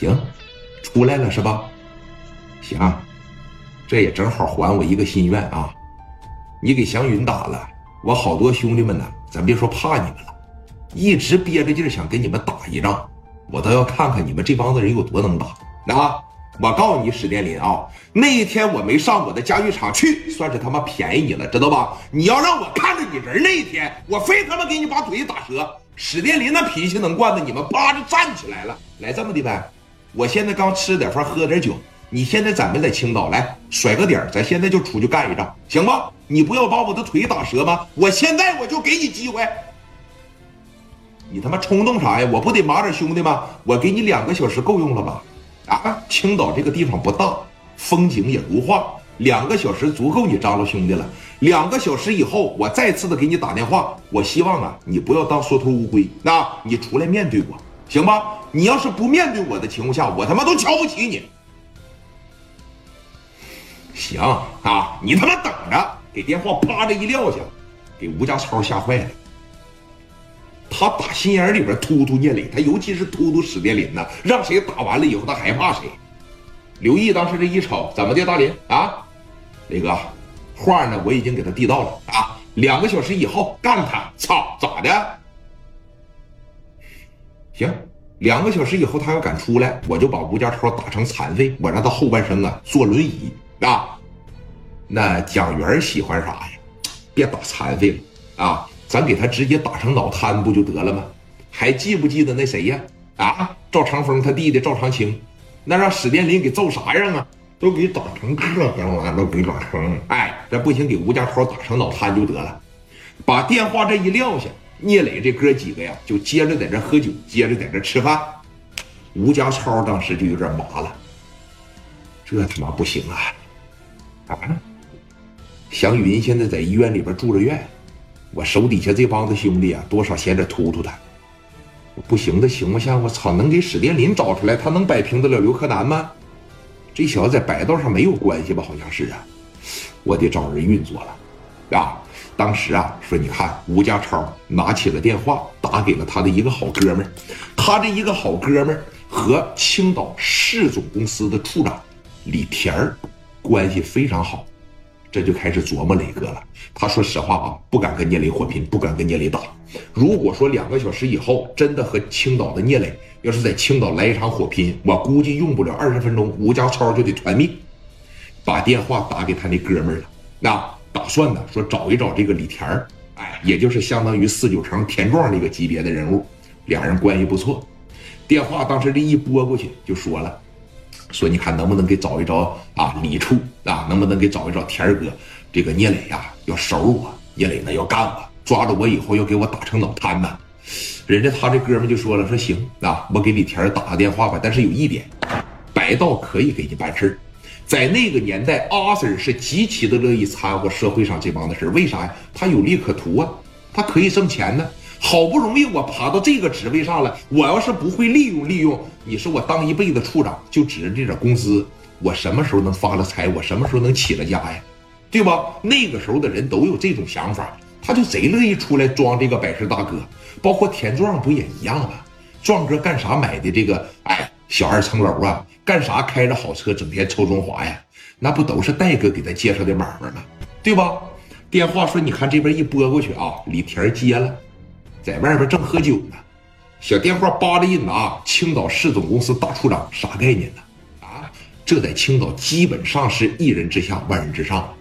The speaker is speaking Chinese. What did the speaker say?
行，出来了是吧？行，这也正好还我一个心愿啊！你给祥云打了，我好多兄弟们呢，咱别说怕你们了，一直憋着劲想跟你们打一仗，我倒要看看你们这帮子人有多能打啊！我告诉你，史殿林啊，那一天我没上我的家具厂去，算是他妈便宜你了，知道吧？你要让我看着你人那一天，我非他妈给你把腿打折。史殿林那脾气能惯的，你们叭就站起来了。来这么的呗，我现在刚吃点饭，喝点酒。你现在咱们在青岛，来甩个点咱现在就出去干一仗，行吗？你不要把我的腿打折吗？我现在我就给你机会。你他妈冲动啥呀？我不得麻点兄弟吗？我给你两个小时够用了吧？啊，青岛这个地方不大，风景也如画，两个小时足够你张罗兄弟了。两个小时以后，我再次的给你打电话。我希望啊，你不要当缩头乌龟，那你出来面对我，行吧？你要是不面对我的情况下，我他妈都瞧不起你。行啊，你他妈等着！给电话啪的一撂下，给吴家超吓坏了。他打心眼里边突突聂磊，他尤其是突突史殿林呐，让谁打完了以后他害怕谁。刘毅当时这一瞅，怎么的，大林啊，磊哥，话呢我已经给他递到了啊，两个小时以后干他，操，咋的？行，两个小时以后他要敢出来，我就把吴家超打成残废，我让他后半生啊坐轮椅啊。那蒋元喜欢啥呀？别打残废了啊！咱给他直接打成脑瘫不就得了吗？还记不记得那谁呀？啊，赵长风他弟弟赵长青，那让史殿林给揍啥样啊？都给打成这样了，都给打成。哎，这不行，给吴家超打成脑瘫就得了。把电话这一撂下，聂磊这哥几个呀，就接着在这喝酒，接着在这吃饭。吴家超当时就有点麻了，这他妈不行啊！啊！祥云现在在医院里边住着院，我手底下这帮子兄弟啊，多少嫌着突突他。不行的情况下，我操，能给史殿林找出来，他能摆平得了刘克南吗？这小子在白道上没有关系吧？好像是啊，我得找人运作了啊。当时啊，说你看，吴家超拿起了电话，打给了他的一个好哥们儿，他这一个好哥们儿和青岛市总公司的处长李田儿关系非常好。这就开始琢磨磊哥了。他说实话啊，不敢跟聂磊火拼，不敢跟聂磊打。如果说两个小时以后真的和青岛的聂磊要是在青岛来一场火拼，我估计用不了二十分钟，吴家超就得团灭。把电话打给他那哥们儿了，那打算呢说找一找这个李田儿，哎，也就是相当于四九城田壮那个级别的人物，俩人关系不错。电话当时这一拨过去，就说了。说你看能不能给找一找啊？李处啊，能不能给找一找田哥？这个聂磊呀，要收拾我，聂磊呢要干我，抓着我以后要给我打成脑瘫呐。人家他这哥们就说了，说行啊，我给李田打个电话吧。但是有一点，白道可以给你办事在那个年代，阿 Sir 是极其的乐意掺和社会上这帮的事为啥呀？他有利可图啊，他可以挣钱呢。好不容易我爬到这个职位上了，我要是不会利用利用，你说我当一辈子处长就指着这点工资，我什么时候能发了财？我什么时候能起了家呀？对吧？那个时候的人都有这种想法，他就贼乐意出来装这个百事大哥。包括田壮不也一样吗？壮哥干啥买的这个哎小二层楼啊？干啥开着好车整天抽中华呀？那不都是戴哥给他介绍的买卖吗？对吧？电话说你看这边一拨过去啊，李田接了。在外边正喝酒呢，小电话叭的一拿，青岛市总公司大处长啥概念呢？啊，这在青岛基本上是一人之下万人之上。